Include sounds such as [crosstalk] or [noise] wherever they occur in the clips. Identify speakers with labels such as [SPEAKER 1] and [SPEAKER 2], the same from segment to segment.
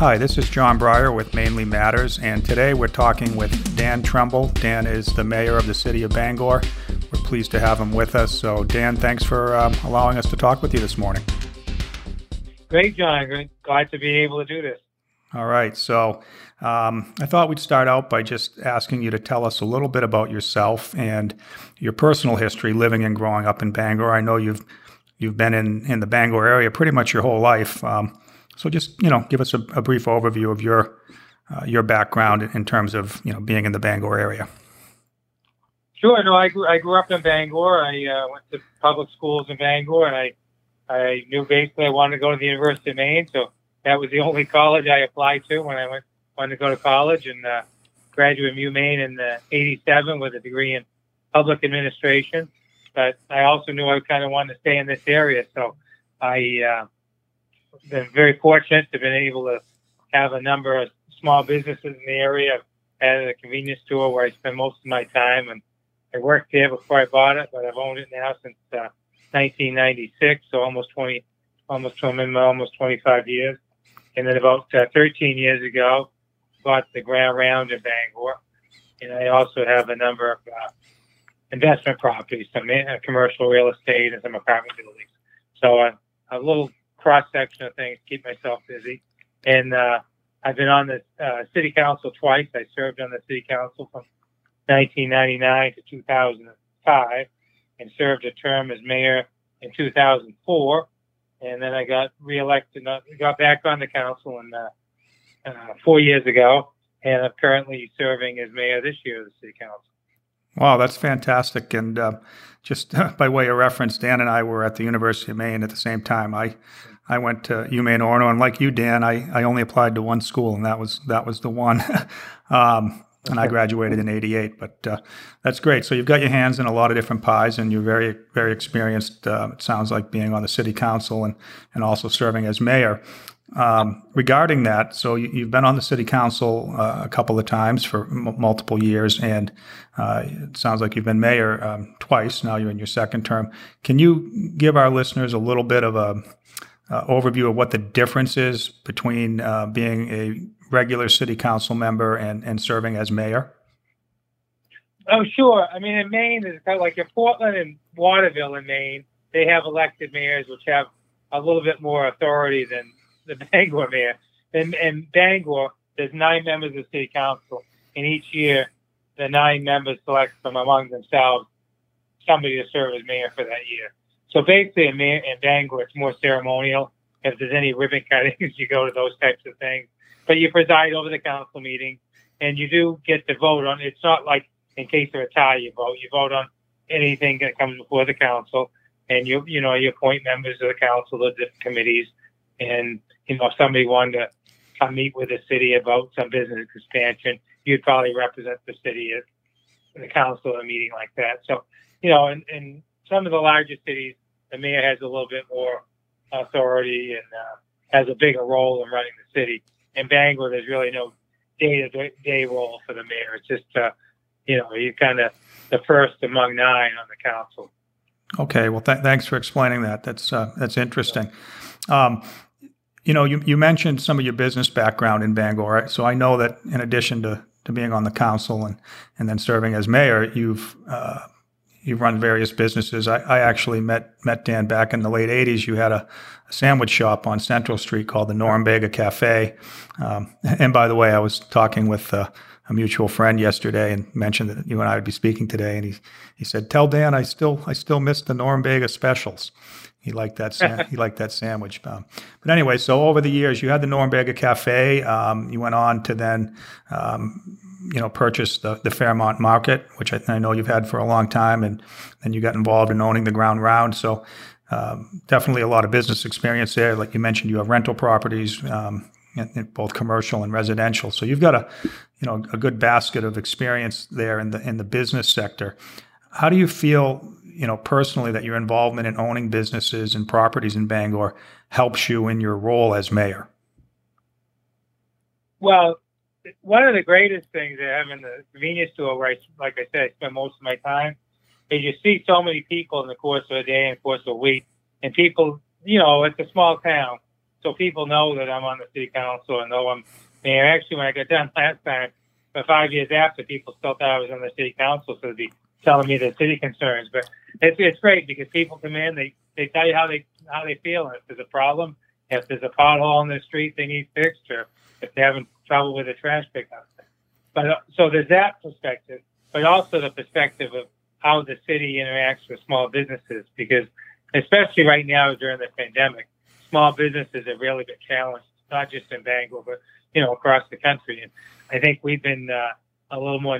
[SPEAKER 1] Hi, this is John Breyer with Mainly Matters, and today we're talking with Dan Tremble. Dan is the mayor of the city of Bangor. We're pleased to have him with us. So, Dan, thanks for um, allowing us to talk with you this morning.
[SPEAKER 2] Great, John. Glad to be able to do this.
[SPEAKER 1] All right. So, um, I thought we'd start out by just asking you to tell us a little bit about yourself and your personal history living and growing up in Bangor. I know you've you've been in, in the Bangor area pretty much your whole life. Um, so just you know, give us a, a brief overview of your uh, your background in terms of you know being in the Bangor area.
[SPEAKER 2] Sure. No, I grew I grew up in Bangor. I uh, went to public schools in Bangor, and I I knew basically I wanted to go to the University of Maine, so that was the only college I applied to when I went wanted to go to college, and uh, graduated from UMaine in '87 with a degree in public administration. But I also knew I kind of wanted to stay in this area, so I uh, been very fortunate to been able to have a number of small businesses in the area. I've had a convenience store where I spend most of my time, and I worked there before I bought it, but I've owned it now since uh, 1996, so almost 20, almost almost 25 years. And then about uh, 13 years ago, bought the Ground Round in Bangor, and I also have a number of uh, investment properties, some uh, commercial real estate, and some apartment buildings. So a little cross section of things, keep myself busy. And uh, I've been on the uh, city council twice. I served on the city council from 1999 to 2005 and served a term as mayor in 2004. And then I got reelected, uh, got back on the council in, uh, uh, four years ago. And I'm currently serving as mayor this year of the city council.
[SPEAKER 1] Wow, that's fantastic. And uh, just [laughs] by way of reference, Dan and I were at the University of Maine at the same time. I I went to UMaine Orono, and like you, Dan, I, I only applied to one school, and that was that was the one. [laughs] um, and I graduated in '88. But uh, that's great. So you've got your hands in a lot of different pies, and you're very very experienced. Uh, it sounds like being on the city council and and also serving as mayor. Um, regarding that, so you, have been on the city council uh, a couple of times for m- multiple years, and uh, it sounds like you've been mayor um, twice. Now you're in your second term. Can you give our listeners a little bit of a uh, overview of what the difference is between uh, being a regular city council member and, and serving as mayor?
[SPEAKER 2] Oh, sure. I mean, in Maine, it's kind of like in Portland and Waterville in Maine, they have elected mayors which have a little bit more authority than the Bangor mayor. In, in Bangor, there's nine members of the city council, and each year the nine members select from among themselves somebody to serve as mayor for that year. So basically, in, in Bangor, it's more ceremonial. If there's any ribbon cuttings, [laughs] you go to those types of things. But you preside over the council meeting, and you do get to vote on. It's not like in case of a tie, you vote. You vote on anything that comes before the council, and you you know you appoint members of the council different committees. And you know if somebody wanted to come meet with the city about some business expansion, you'd probably represent the city at the council at a meeting like that. So you know, in, in some of the larger cities, the mayor has a little bit more authority and uh, has a bigger role in running the city. In Bangor, there's really no day to day role for the mayor. It's just, uh, you know, you're kind of the first among nine on the council.
[SPEAKER 1] Okay, well, th- thanks for explaining that. That's uh, that's interesting. Um, you know, you, you mentioned some of your business background in Bangor, right? so I know that in addition to, to being on the council and, and then serving as mayor, you've uh, you run various businesses. I, I, actually met met Dan back in the late '80s. You had a, a sandwich shop on Central Street called the Norumbega Cafe. Um, [laughs] and by the way, I was talking with uh, a mutual friend yesterday and mentioned that you and I would be speaking today. And he he said, "Tell Dan I still I still miss the Norumbega specials." He liked that. he liked that sandwich. Um, but anyway, so over the years, you had the Norumbega Cafe. Um, you went on to then um, you know, purchased the, the Fairmount Market, which I, I, know you've had for a long time, and then you got involved in owning the Ground Round. So um, definitely a lot of business experience there. Like you mentioned, you have rental properties, um, in, in both commercial and residential. So you've got a, you know, a good basket of experience there in the in the business sector. How do you feel, you know, personally that your involvement in owning businesses and properties in Bangor helps you in your role as mayor?
[SPEAKER 2] Well, one of the greatest things have in the convenience store, where I, like I said, I spend most of my time, is you see so many people in the course of a day and course of a week, and people, you know, it's a small town, so people know that I'm on the city council and know I'm. And actually, when I got done [laughs] last time, for five years after, people still thought I was on the city council, so be telling me their city concerns. But it's it's great because people come in, they they tell you how they how they feel, if there's a problem, if there's a pothole in the street they need fixed, or if they're having trouble with a trash pickup. But uh, so there's that perspective, but also the perspective of how the city interacts with small businesses, because especially right now during the pandemic, small businesses have really been challenged, not just in Bangor, but you know across the country. And I think we've been uh, a little more.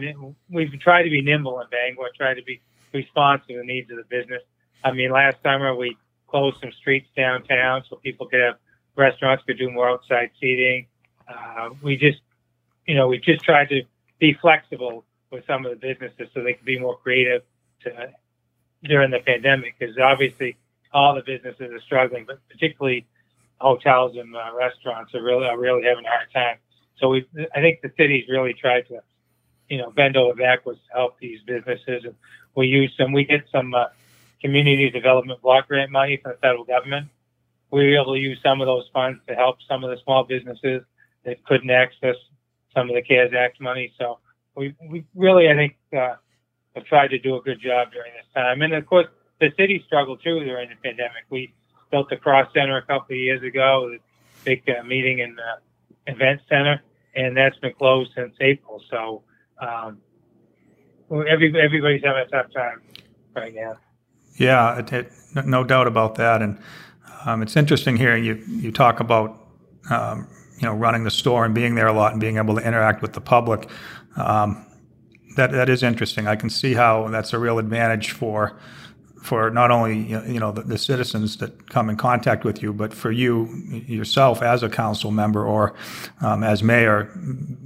[SPEAKER 2] We've tried to be nimble in Bangor, tried to be responsive to the needs of the business. I mean, last summer we closed some streets downtown so people could have restaurants could do more outside seating. Uh, we just, you know, we just tried to be flexible with some of the businesses so they could be more creative to, during the pandemic because obviously all the businesses are struggling, but particularly hotels and uh, restaurants are really are really having a hard time. So we, I think the city's really tried to, you know, bend over backwards to help these businesses, and we use some. We get some uh, community development block grant money from the federal government. We were able to use some of those funds to help some of the small businesses that couldn't access some of the CARES Act money. So we, we really, I think, uh, have tried to do a good job during this time. And of course, the city struggled too during the pandemic. We built the Cross Center a couple of years ago, the big uh, meeting and uh, event center, and that's been closed since April. So um, every, everybody's having a tough time right now.
[SPEAKER 1] Yeah, it, it, no doubt about that. And um, it's interesting hearing you you talk about um, you know running the store and being there a lot and being able to interact with the public. Um, that that is interesting. I can see how that's a real advantage for for not only you know the, the, citizens that come in contact with you, but for you yourself as a council member or um, as mayor,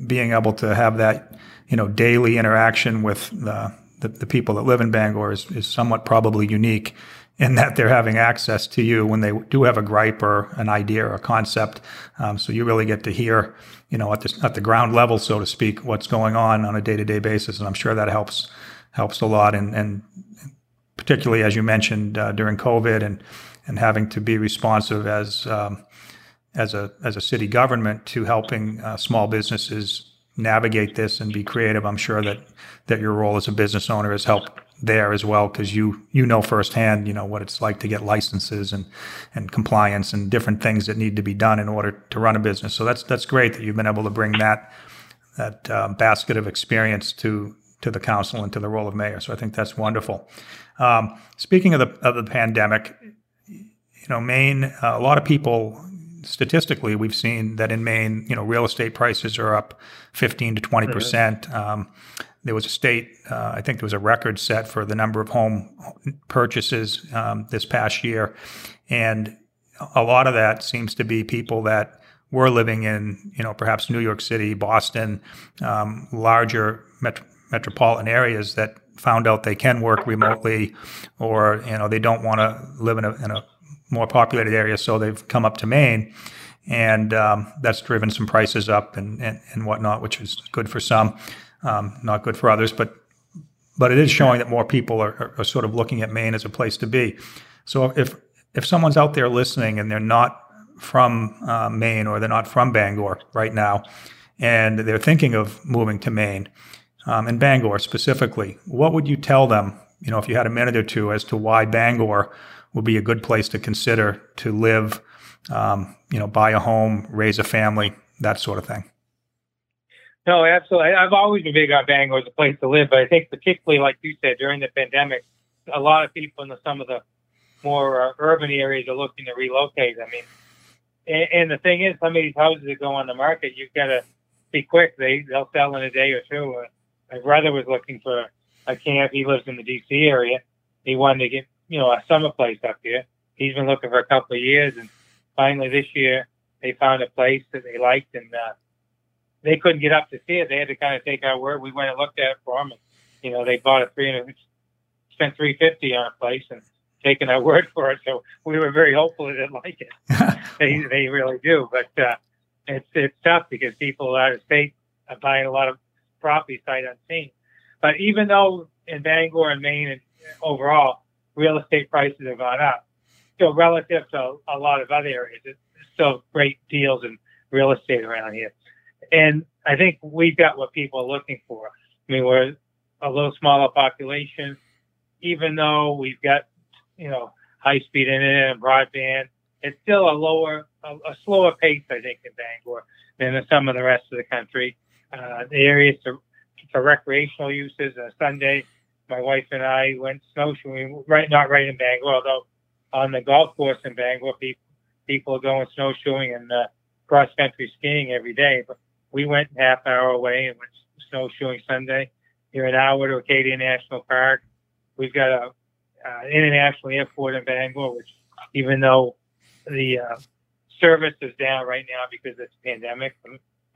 [SPEAKER 1] being able to have that you know daily interaction with the, the, the people that live in Bangor is, is somewhat probably unique in that they're having access to you when they do have a gripe or an idea or a concept. Um, so you really get to hear, you know, at the, at the ground level, so to speak, what's going on on a day to day basis. And I'm sure that helps helps a lot. And, and particularly as you mentioned uh, during COVID and and having to be responsive as um, as a as a city government to helping uh, small businesses navigate this and be creative. I'm sure that that your role as a business owner has helped there as well because you you know firsthand you know what it's like to get licenses and and compliance and different things that need to be done in order to run a business. So that's that's great that you've been able to bring that that uh, basket of experience to to the council and to the role of mayor. So I think that's wonderful. Um, speaking of the of the pandemic, you know, Maine, uh, a lot of people statistically we've seen that in Maine, you know, real estate prices are up 15 to 20 percent. Um, there was a state, uh, I think there was a record set for the number of home purchases um, this past year. And a lot of that seems to be people that were living in, you know, perhaps New York City, Boston, um, larger met- metropolitan areas that found out they can work remotely or, you know, they don't want to live in a, in a more populated area. So they've come up to Maine and um, that's driven some prices up and, and, and whatnot, which is good for some um, not good for others, but but it is showing that more people are, are, are, sort of looking at Maine as a place to be. So if if someone's out there listening and they're not from uh, Maine or they're not from Bangor right now, and they're thinking of moving to Maine um, and Bangor specifically, what would you tell them? You know, if you had a minute or two, as to why Bangor would be a good place to consider to live, um, you know, buy a home, raise a family, that sort of thing.
[SPEAKER 2] No, absolutely. I've always been big on Bangor as a place to live, but I think particularly, like you said, during the pandemic, a lot of people in the, some of the more uh, urban areas are looking to relocate. I mean, and, and, the thing is, some of these houses that go on the market, you've got to be quick. They they'll sell in a day or two. Uh, my brother was looking for a camp. He lives in the D.C. area. He wanted to get you know a summer place up here. He's been looking for a couple of years, and finally this year they found a place that they liked, and uh, they couldn't get up to see it. They had to kind of take our word. We went and looked at it for them. And, you know, they bought a three hundred, spent three fifty on a place and taken our [laughs] word for it. So we were very hopeful they didn't like it. [laughs] they they really do, but uh, it's it's tough because people out of state are buying a lot of property sight unseen. But even though in Bangor and Maine and overall real estate prices have gone up, still relative to a lot of other areas, it's still great deals in real estate around here. And I think we've got what people are looking for. I mean, we're a little smaller population, even though we've got, you know, high speed internet and broadband. It's still a lower, a, a slower pace, I think, in Bangor than in some of the rest of the country. Uh, the areas for, for recreational uses. Uh, Sunday, my wife and I went snowshoeing, right, not right in Bangor, although on the golf course in Bangor, people, people are going snowshoeing and uh, cross country skiing every day. But we went half hour away and went snowshoeing Sunday. Here an hour to Acadia National Park. We've got a uh, international airport in Bangor, which even though the uh, service is down right now because it's pandemic,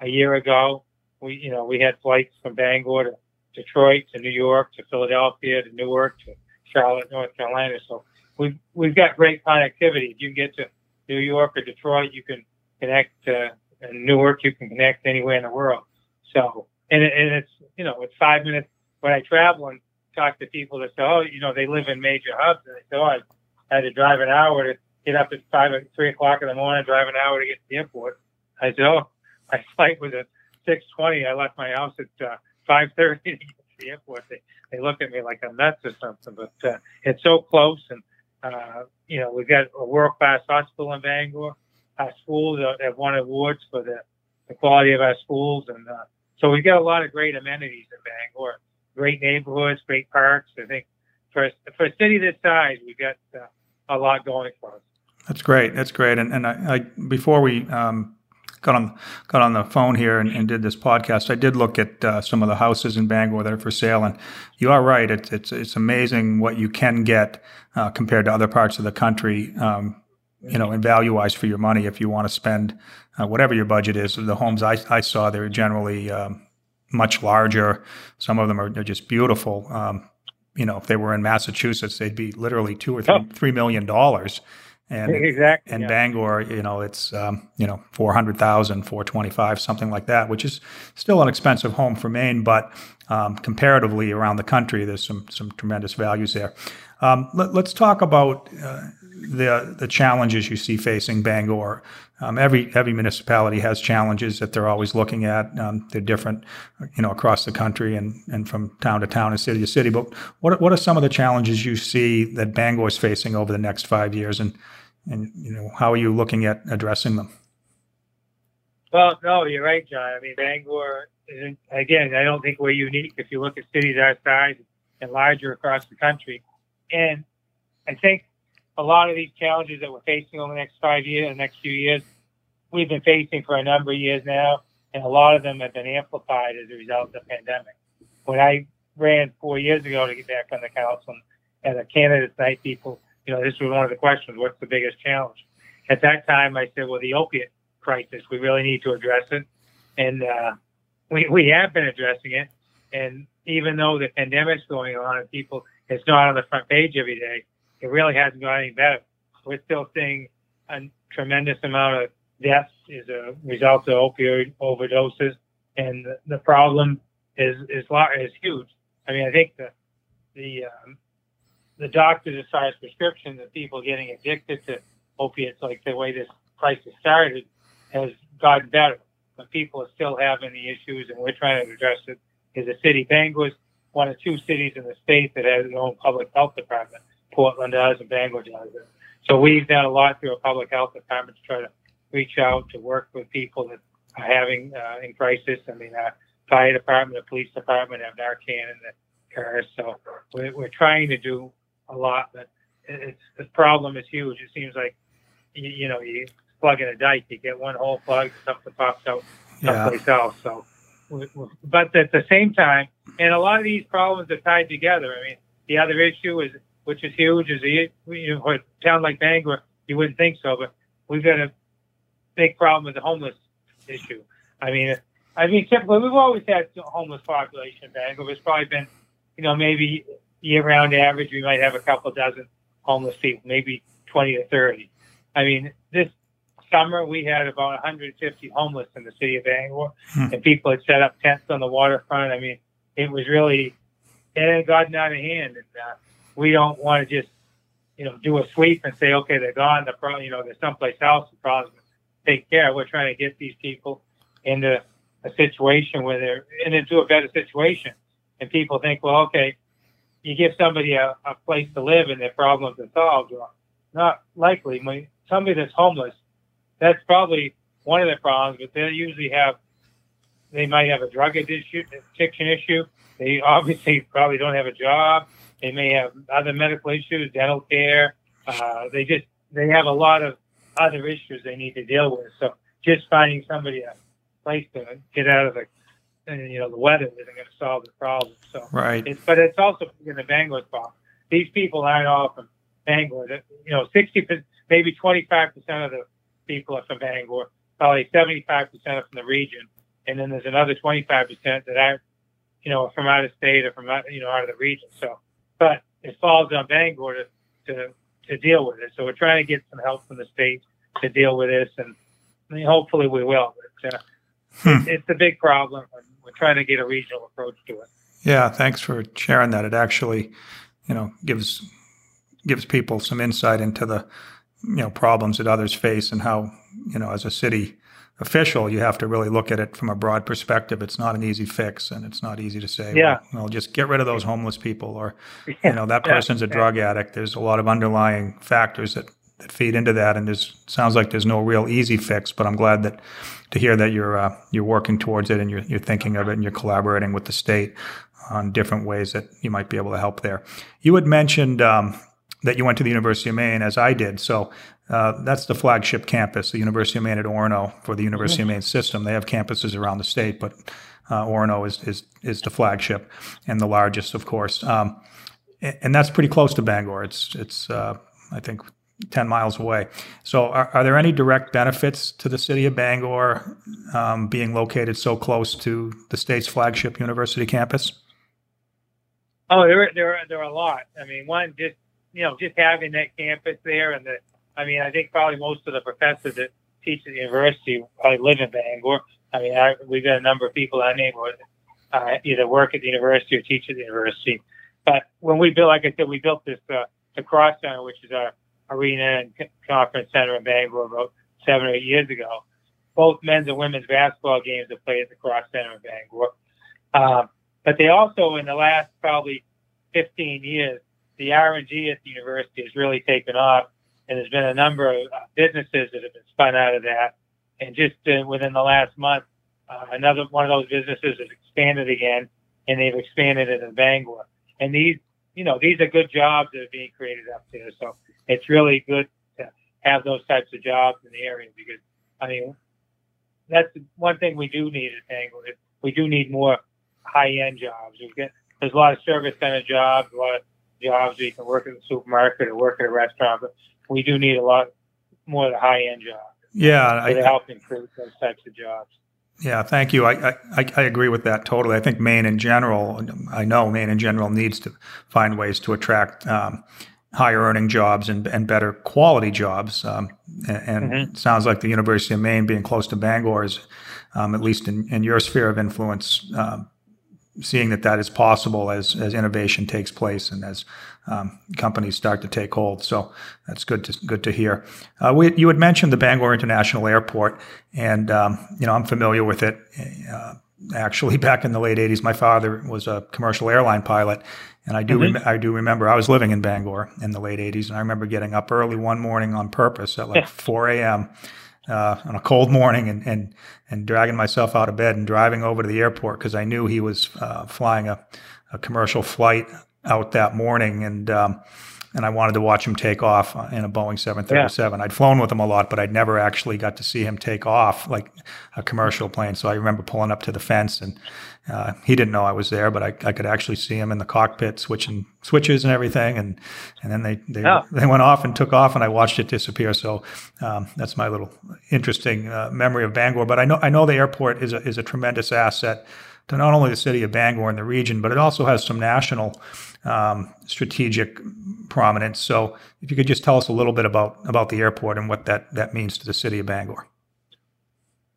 [SPEAKER 2] a year ago we you know we had flights from Bangor to Detroit to New York to Philadelphia to Newark to Charlotte, North Carolina. So we've we've got great connectivity. If you can get to New York or Detroit, you can connect to Newark. You can connect anywhere in the world. So and, it, and it's you know it's five minutes when I travel and talk to people that say, oh, you know, they live in major hubs, and they say, oh, I had to drive an hour to get up at five three o'clock in the morning, drive an hour to get to the airport. I said, oh, [laughs] my flight was at six twenty. I left my house at uh, five thirty to [laughs] get to the airport. They they look at me like I'm nuts or something, but uh, it's so close, and uh, you know, we've got a world class hospital in Bangor. Our schools have won awards for the, the quality of our schools, and uh, so we've got a lot of great amenities in Bangor great neighborhoods, great parks. I think for for a city this size, we've got uh, a lot going for us.
[SPEAKER 1] That's great. That's great. And and I, I before we um, got on got on the phone here and, and did this podcast, I did look at uh, some of the houses in Bangor that are for sale, and you are right. It's it's it's amazing what you can get uh, compared to other parts of the country. Um, you know, in value wise for your money, if you want to spend uh, whatever your budget is, the homes I, I saw, they're generally um, much larger. Some of them are just beautiful. Um, you know, if they were in Massachusetts, they'd be literally two or three, oh. three million dollars. And
[SPEAKER 2] exactly,
[SPEAKER 1] and yeah. Bangor, you know, it's um, you know 400,000, 425, something like that, which is still an expensive home for Maine, but um, comparatively around the country, there's some some tremendous values there. Um, let, us talk about uh, the the challenges you see facing Bangor. Um, every every municipality has challenges that they're always looking at. Um, they're different, you know, across the country and, and from town to town and city to city. But what what are some of the challenges you see that Bangor is facing over the next five years, and and you know how are you looking at addressing them?
[SPEAKER 2] Well, no, you're right, John. I mean, Bangor, again, I don't think we're unique. If you look at cities our size and larger across the country, and I think a lot of these challenges that we're facing over the next five years, the next few years, we've been facing for a number of years now, and a lot of them have been amplified as a result of the pandemic. When I ran four years ago to get back on the council as a candidate night, people, you know, this was one of the questions: what's the biggest challenge? At that time, I said, well, the opiate crisis. We really need to address it, and uh, we we have been addressing it. And even though the pandemic's going on and people, it's not on the front page every day it really hasn't got any better. We're still seeing a tremendous amount of deaths as a result of opioid overdoses, and the, the problem is is is huge. I mean, I think the the um, the far as prescriptions of people getting addicted to opiates, like the way this crisis started, has gotten better. But people are still having the issues, and we're trying to address it. Is a city Bangor's one of two cities in the state that has its own public health department. Portland does and Bangor does. It. So we've done a lot through a public health department to try to reach out to work with people that are having uh, in crisis. I mean, uh, fire department, the police department have Narcan in the cars. So we're, we're trying to do a lot, but it's the problem is huge. It seems like you, you know you plug in a dike, you get one hole plugged, something pops out someplace yeah. else. So, but at the same time, and a lot of these problems are tied together. I mean, the other issue is which is huge. Is a, you know, a town like Bangor, you wouldn't think so, but we've got a big problem with the homeless issue. I mean, I mean, typically we've always had a homeless population in Bangor. It's probably been, you know, maybe year-round average, we might have a couple dozen homeless people, maybe 20 to 30. I mean, this summer we had about 150 homeless in the city of Bangor, hmm. and people had set up tents on the waterfront. I mean, it was really it had gotten out of hand, and uh, we don't want to just you know, do a sweep and say, okay, they're gone. The problem, you know, they're someplace else. The problem take care. We're trying to get these people into a situation where they're into a better situation. And people think, well, okay, you give somebody a, a place to live and their problems are solved. Well, not likely. When somebody that's homeless, that's probably one of their problems, but they usually have, they might have a drug addiction issue. They [laughs] obviously probably don't have a job. They may have other medical issues, dental care. Uh, they just, they have a lot of other issues they need to deal with. So just finding somebody a place to get out of the you know the weather isn't going to solve the problem. So
[SPEAKER 1] right,
[SPEAKER 2] it's, but it's also in the Bangor's problem. These people aren't all from Bangor. You know, sixty maybe twenty five percent of the people are from Bangor. Probably seventy five percent are from the region, and then there's another twenty five percent that aren't you know from out of state or from out, you know out of the region. So, but it falls on Bangor to, to to deal with it. So we're trying to get some help from the state to deal with this, and I mean, hopefully we will. But, uh, hmm. it's a big problem, and we're trying to get a regional approach to it.
[SPEAKER 1] Yeah, thanks for sharing that. It actually, you know, gives gives people some insight into the you know problems that others face and how you know as a city official you have to really look at it from a broad perspective. It's not an easy fix and it's not easy to say
[SPEAKER 2] yeah.
[SPEAKER 1] well, well just get rid of those homeless people or you know that person's a drug addict. There's a lot of underlying factors that that feed into that. And there's sounds like there's no real easy fix, but I'm glad that to hear that you're uh, you're working towards it and you're you're thinking of it and you're collaborating with the state on different ways that you might be able to help there. You had mentioned um, that you went to the University of Maine, as I did. So uh, that's the flagship campus, the University of Maine at Orono for the University of Maine system. They have campuses around the state, but uh, Orono is, is is the flagship and the largest, of course. Um, and that's pretty close to Bangor. It's it's uh, I think 10 miles away. So, are, are, there any direct benefits to the city of Bangor um, being located so close to the state's flagship university campus?
[SPEAKER 2] Oh, there, there, there are a lot. I mean, one, just you know, just having that campus there, and the, I mean, I think probably most of the professors that teach at the university probably live in Bangor. I mean, I, we've got a number of people in our neighborhood uh, either work at the university or teach at the university. But when we built, like I said, we built this uh, the Cross Center, which is our Arena and Conference Center in Bangor about seven or eight years ago. Both men's and women's basketball games are played at the Cross Center in Bangor. Um, but they also, in the last probably 15 years, the R&D at the university has really taken off, and there's been a number of businesses that have been spun out of that. And just uh, within the last month, uh, another one of those businesses has expanded again, and they've expanded it in Bangor. And these, you know, these are good jobs that are being created up there. So it's really good to have those types of jobs in the area because I mean that's one thing we do need at Bangor. We do need more high end jobs. We get there's a lot of service center jobs, a lot of jobs where you can work at the supermarket or work at a restaurant, but we do need a lot more of the high end jobs.
[SPEAKER 1] Yeah,
[SPEAKER 2] I, help improve those types of jobs.
[SPEAKER 1] Yeah, thank you. I, I, I agree with that totally. I think Maine in general, I know Maine in general needs to find ways to attract um, higher earning jobs and, and better quality jobs. Um, and, mm-hmm. it sounds like the University of Maine being close to Bangor is, um, at least in, in, your sphere of influence, um, seeing that that is possible as, as innovation takes place and as um, companies start to take hold. So that's good to good to hear. Uh, we, you had mentioned the Bangor International Airport, and um, you know I'm familiar with it. Uh, actually, [laughs] back in the late '80s, my father was a commercial airline pilot, and I do, mm-hmm. rem- I do remember I was living in Bangor in the late '80s, and I remember getting up early one morning on purpose at like 4 a.m. Uh, on a cold morning, and, and and dragging myself out of bed and driving over to the airport because I knew he was uh, flying a, a commercial flight out that morning, and um, and I wanted to watch him take off in a Boeing 737. Yeah. I'd flown with him a lot, but I'd never actually got to see him take off like a commercial plane. So I remember pulling up to the fence, and uh, he didn't know I was there, but I, I, could actually see him in the cockpit switching switches and everything. And and then they they, oh. they went off and took off, and I watched it disappear. So um, that's my little interesting uh, memory of Bangor. But I know I know the airport is a, is a tremendous asset to not only the city of Bangor and the region, but it also has some national um, strategic prominence. So, if you could just tell us a little bit about about the airport and what that that means to the city of Bangor.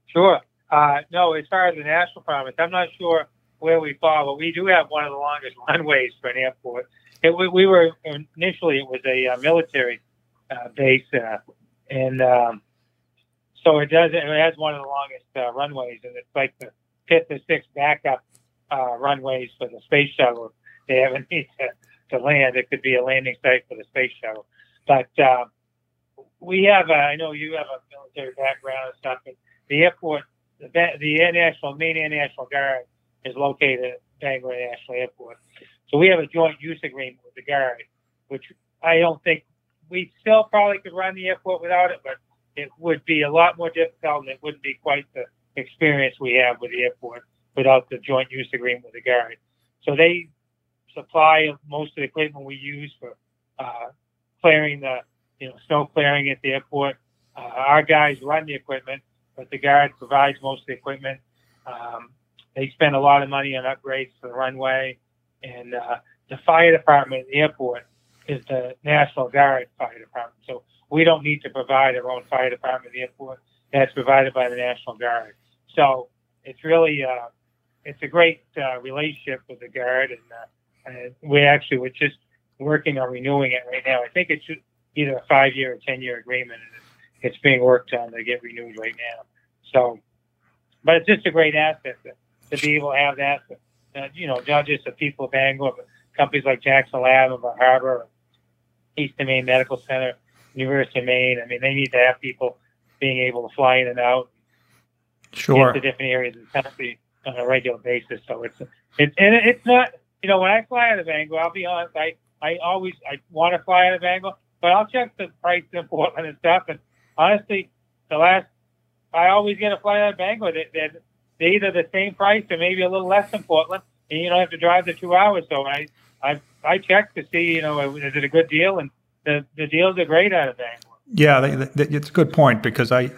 [SPEAKER 2] Sure. Uh, no, as far as the national prominence, I'm not sure where we fall, but we do have one of the longest [laughs] runways for an airport it, we, we were initially it was a uh, military uh, base, and um, so it does. It has one of the longest uh, runways, and it's like the fifth or sixth backup uh, runways for the space shuttle. They haven't [laughs] need to, to land. It could be a landing site for the space shuttle. But uh, we have. A, I know you have a military background and stuff. But the airport, the, the Maine Air National Guard, is located at Bangor International Airport. So we have a joint use agreement with the Guard, which I don't think we still probably could run the airport without it, but it would be a lot more difficult and it wouldn't be quite the experience we have with the airport without the joint use agreement with the Guard. So they supply most of the equipment we use for uh, clearing the, you know, snow clearing at the airport. Uh, our guys run the equipment, but the Guard provides most of the equipment. Um, they spend a lot of money on upgrades for the runway, and uh, the fire department at the airport is the National Guard Fire Department. So we don't need to provide our own fire department at the airport. That's provided by the National Guard. So it's really uh, it's a great uh, relationship with the Guard, and, uh, and we actually we're just working on renewing it right now. I think it's either a five year or ten year agreement, and it's being worked on to get renewed right now. So, but it's just a great asset to, to be able to have that. Uh, you know, not just the people of Bangor, but companies like Jackson Lab and Harbor, Eastern Maine Medical Center, University of Maine. I mean, they need to have people being able to fly in and out,
[SPEAKER 1] sure,
[SPEAKER 2] to different areas of the country on a regular basis. So it's it's and it's not you know when I fly out of Bangor, I'll be honest, I I always I want to fly out of Bangor, but I'll check the price in Portland and stuff. And honestly, the last I always get a flight out of Bangor that they're, they're either the same price or maybe a little less than Portland, and you don't have to drive the two hours. So I I I check to see you know is it a good deal, and the the deals are great out of Bangor.
[SPEAKER 1] Yeah, they, they, it's a good point because I.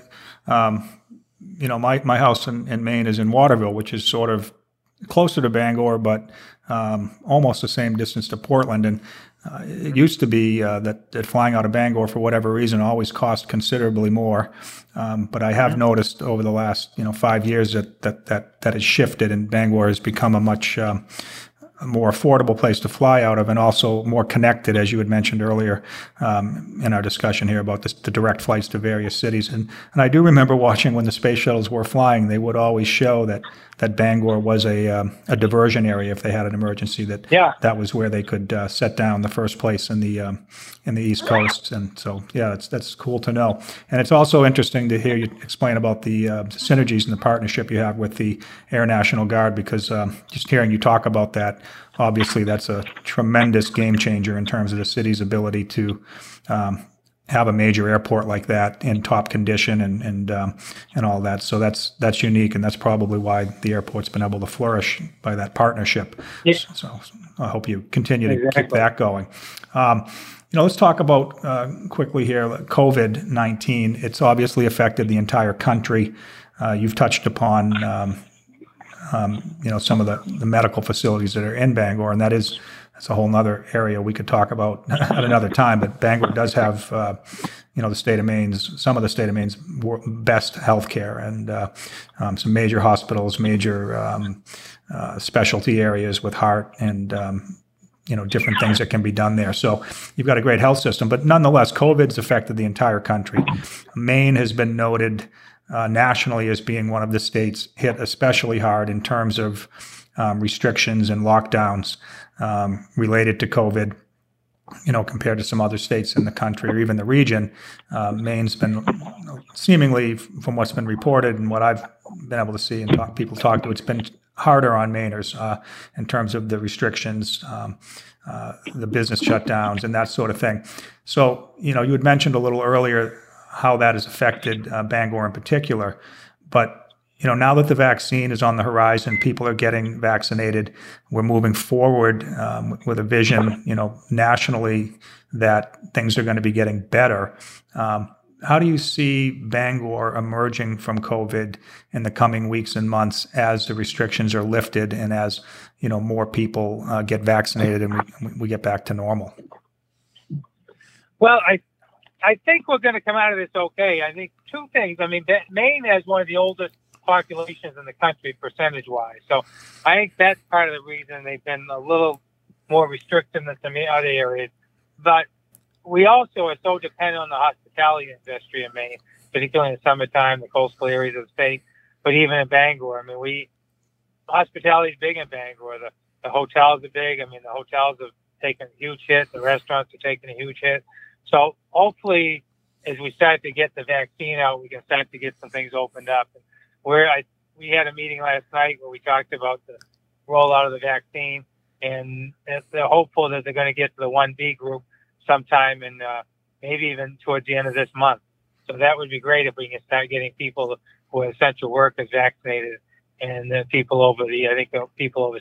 [SPEAKER 1] Um, you know, my, my house in, in Maine is in Waterville, which is sort of closer to Bangor, but um, almost the same distance to Portland. And uh, it used to be uh, that, that flying out of Bangor, for whatever reason, always cost considerably more. Um, but I have mm-hmm. noticed over the last you know five years that that that that has shifted, and Bangor has become a much um, a more affordable place to fly out of and also more connected, as you had mentioned earlier um, in our discussion here about this, the direct flights to various cities. And, and I do remember watching when the space shuttles were flying, they would always show that, that Bangor was a, um, a diversion area if they had an emergency, that
[SPEAKER 2] yeah.
[SPEAKER 1] that was where they could uh, set down the first place in the, um, in the East Coast. And so, yeah, that's, that's cool to know. And it's also interesting to hear you explain about the uh, synergies and the partnership you have with the Air National Guard because um, just hearing you talk about that, obviously that's a tremendous game changer in terms of the city's ability to um, have a major airport like that in top condition and and um, and all that. So that's that's unique, and that's probably why the airport's been able to flourish by that partnership.
[SPEAKER 2] Yeah.
[SPEAKER 1] So, I hope you continue to exactly. keep that going. Um, you know, let's talk about uh, quickly here COVID nineteen. It's obviously affected the entire country. Uh, you've touched upon um, um, you know, some of the, the medical facilities that are in Bangor, and that is that's a whole other area we could talk about [laughs] at another time. But Bangor does have, uh, you know, the state of Maine's some of the state of Maine's best healthcare and uh, um, some major hospitals, major um, uh, specialty areas with heart and. Um, you know different things that can be done there. So you've got a great health system, but nonetheless, COVID's affected the entire country. Maine has been noted uh, nationally as being one of the states hit especially hard in terms of um, restrictions and lockdowns um, related to COVID. You know, compared to some other states in the country or even the region, uh, Maine's been seemingly, from what's been reported and what I've been able to see and talk, people talk to, it's been harder on Mainers uh, in terms of the restrictions, um, uh, the business shutdowns, and that sort of thing. So, you know, you had mentioned a little earlier how that has affected uh, Bangor in particular. But you know, now that the vaccine is on the horizon, people are getting vaccinated. We're moving forward um, with a vision, you know, nationally that things are going to be getting better. Um, how do you see Bangor emerging from COVID in the coming weeks and months as the restrictions are lifted and as you know more people uh, get vaccinated and we, we get back to normal?
[SPEAKER 2] Well, I I think we're going to come out of this okay. I think two things. I mean, Maine has one of the oldest populations in the country percentage wise. So I think that's part of the reason they've been a little more restrictive than some other areas. But we also are so dependent on the hospitality industry in Maine, particularly in the summertime, the coastal areas of the state, but even in Bangor. I mean, we hospitality is big in Bangor. The, the hotels are big. I mean, the hotels have taken a huge hit. The restaurants are taking a huge hit. So hopefully, as we start to get the vaccine out, we can start to get some things opened up. Where I we had a meeting last night where we talked about the rollout of the vaccine, and they're hopeful that they're going to get to the 1B group sometime and uh, maybe even towards the end of this month. So that would be great if we can start getting people who are essential workers vaccinated, and then people over the I think the people over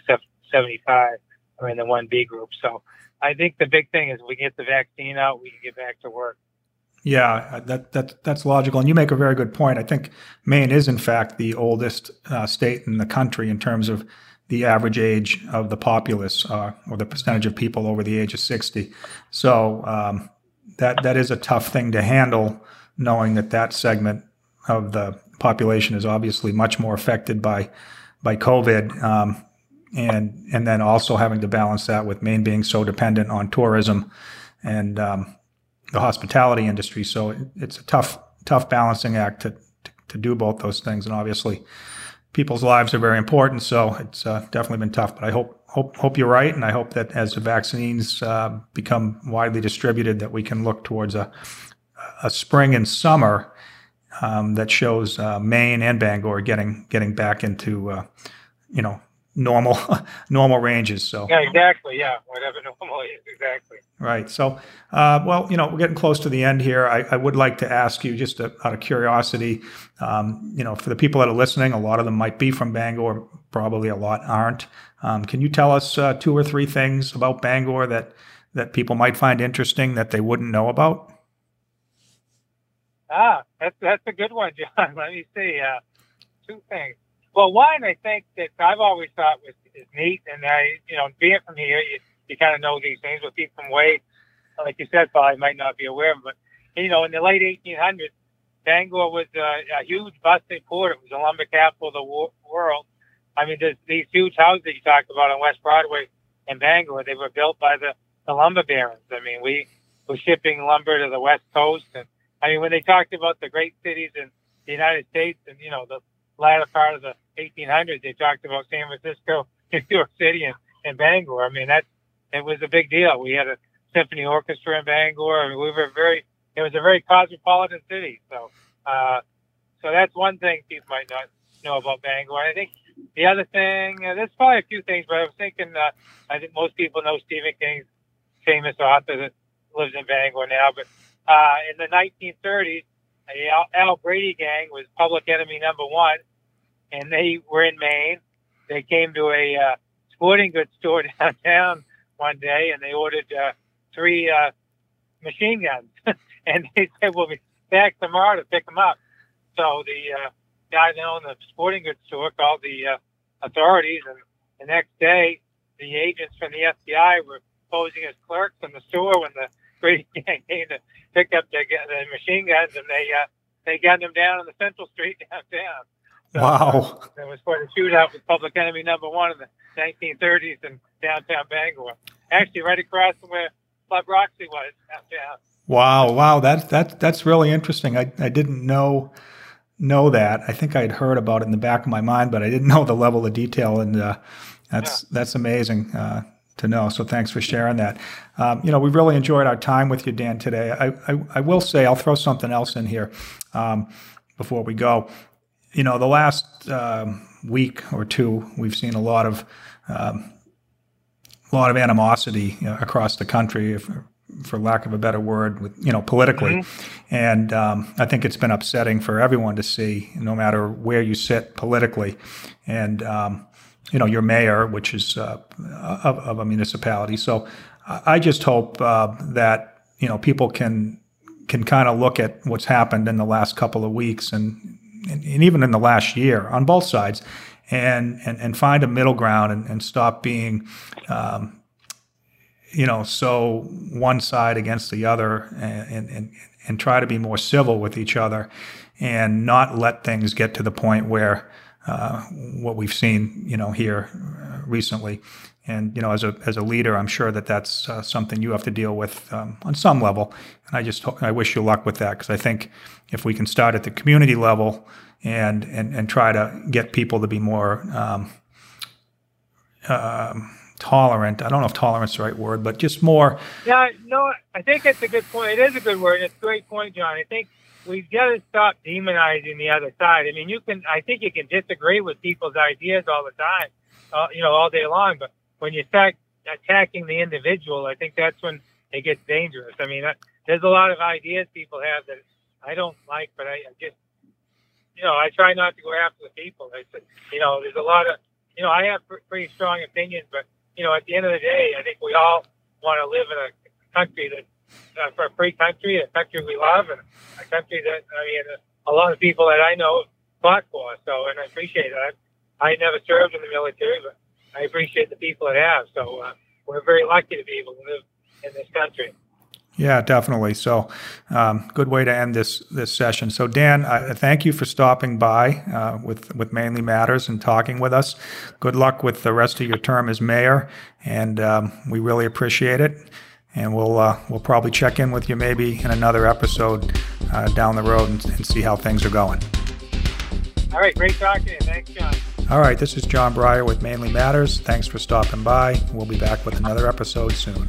[SPEAKER 2] 75 are in the 1B group. So I think the big thing is we get the vaccine out, we can get back to work.
[SPEAKER 1] Yeah, that that that's logical, and you make a very good point. I think Maine is, in fact, the oldest uh, state in the country in terms of the average age of the populace, uh, or the percentage of people over the age of sixty. So um, that that is a tough thing to handle, knowing that that segment of the population is obviously much more affected by by COVID. Um, and and then also having to balance that with Maine being so dependent on tourism and um, the hospitality industry. So it's a tough tough balancing act to, to, to do both those things. And obviously, people's lives are very important. So it's uh, definitely been tough. But I hope hope hope you're right, and I hope that as the vaccines uh, become widely distributed, that we can look towards a a spring and summer um, that shows uh, Maine and Bangor getting getting back into uh, you know normal [laughs] normal ranges. So
[SPEAKER 2] yeah, exactly. Yeah, whatever [laughs] normal is, exactly.
[SPEAKER 1] Right. So, uh, well, you know, we're getting close to the end here. I, I would like to ask you, just a, out of curiosity, um, you know, for the people that are listening, a lot of them might be from Bangor, probably a lot aren't. Um, can you tell us uh, two or three things about Bangor that that people might find interesting that they wouldn't know about?
[SPEAKER 2] Ah, that's that's a good one, [laughs] John. Let me see. Uh, two things. Well, one I think that I've always thought was is neat, and I, you know, being from here, you, you kind of know these things, but people from way, like you said, probably might not be aware of. Them. But you know, in the late 1800s, Bangor was uh, a huge busting port. It was the lumber capital of the wo- world. I mean, there's these huge houses that you talked about on West Broadway in Bangor. They were built by the, the lumber barons. I mean, we were shipping lumber to the West Coast, and I mean, when they talked about the great cities in the United States, and you know, the latter part of the 1800s, they talked about San Francisco, [laughs] New York City, and, and Bangor. I mean, that it was a big deal. We had a symphony orchestra in Bangor. I mean, we were very. It was a very cosmopolitan city. So, uh, so that's one thing people might not know about Bangor. I think the other thing, uh, there's probably a few things, but I was thinking. Uh, I think most people know Stephen King's famous author that lives in Bangor now. But uh, in the 1930s, Al, Al Brady gang was public enemy number one and they were in Maine. They came to a uh, sporting goods store [laughs] downtown one day, and they ordered uh, three uh, machine guns, [laughs] and they said we'll be back tomorrow to pick them up. So the uh, guy that owned the sporting goods store called the uh, authorities, and the next day, the agents from the FBI were posing as clerks in the store when the [laughs] Brady gang came to pick up the, machine guns, and they uh, they got them down on the Central Street downtown.
[SPEAKER 1] So, wow.
[SPEAKER 2] Uh, was quite a shootout with public enemy number one in the 1930s in downtown Bangor. Actually, right across from where Club Roxy was downtown.
[SPEAKER 1] Wow, wow, that that that's really interesting. I, I didn't know know that. I think I'd heard about it in the back of my mind, but I didn't know the level of detail, and uh, that's yeah. that's amazing uh, to know. So thanks for sharing that. Um, you know, we really enjoyed our time with you, Dan. Today, I I, I will say I'll throw something else in here um, before we go you know, the last um, week or two, we've seen a lot of um, a lot of animosity you know, across the country, if, for lack of a better word, with you know, politically, mm-hmm. and um, I think it's been upsetting for everyone to see, no matter where you sit politically, and um, you know, your mayor, which is uh, of, of, a municipality. So I just hope uh, that you know people can can kind of look at what's happened in the last couple of weeks and and, and even in the last year on both sides, and and, and find a middle ground and, and stop being, um, you know, so one side against the other, and, and and try to be more civil with each other, and not let things get to the point where uh, what we've seen, you know, here uh, recently. And you know, as a as a leader, I'm sure that that's uh, something you have to deal with um, on some level. And I just I wish you luck with that because I think if we can start at the community level and and and try to get people to be more um, um, tolerant. I don't know if tolerance is the right word, but just more.
[SPEAKER 2] Yeah, no, I think it's a good point. It is a good word. It's a great point, John. I think we've got to stop demonizing the other side. I mean, you can, I think you can disagree with people's ideas all the time, uh, you know, all day long, but when you start attacking the individual, I think that's when it gets dangerous. I mean, there's a lot of ideas people have that I don't like, but I, I just, you know, I try not to go after the people. I, said, you know, there's a lot of, you know, I have pretty strong opinions, but you know, at the end of the day, I think we all want to live in a country that, uh, for a free country, a country we love, and a country that I mean, a lot of people that I know fought for. So, and I appreciate it. I, I never served in the military, but I appreciate the people that have. So, uh, we're very lucky to be able to live in this country.
[SPEAKER 1] Yeah, definitely. So, um, good way to end this this session. So, Dan, I thank you for stopping by uh, with with Mainly Matters and talking with us. Good luck with the rest of your term as mayor, and um, we really appreciate it. And we'll uh, we'll probably check in with you maybe in another episode uh, down the road and, and see how things are going.
[SPEAKER 2] All right, great talking. Thanks, John.
[SPEAKER 1] All right, this is John Breyer with Mainly Matters. Thanks for stopping by. We'll be back with another episode soon.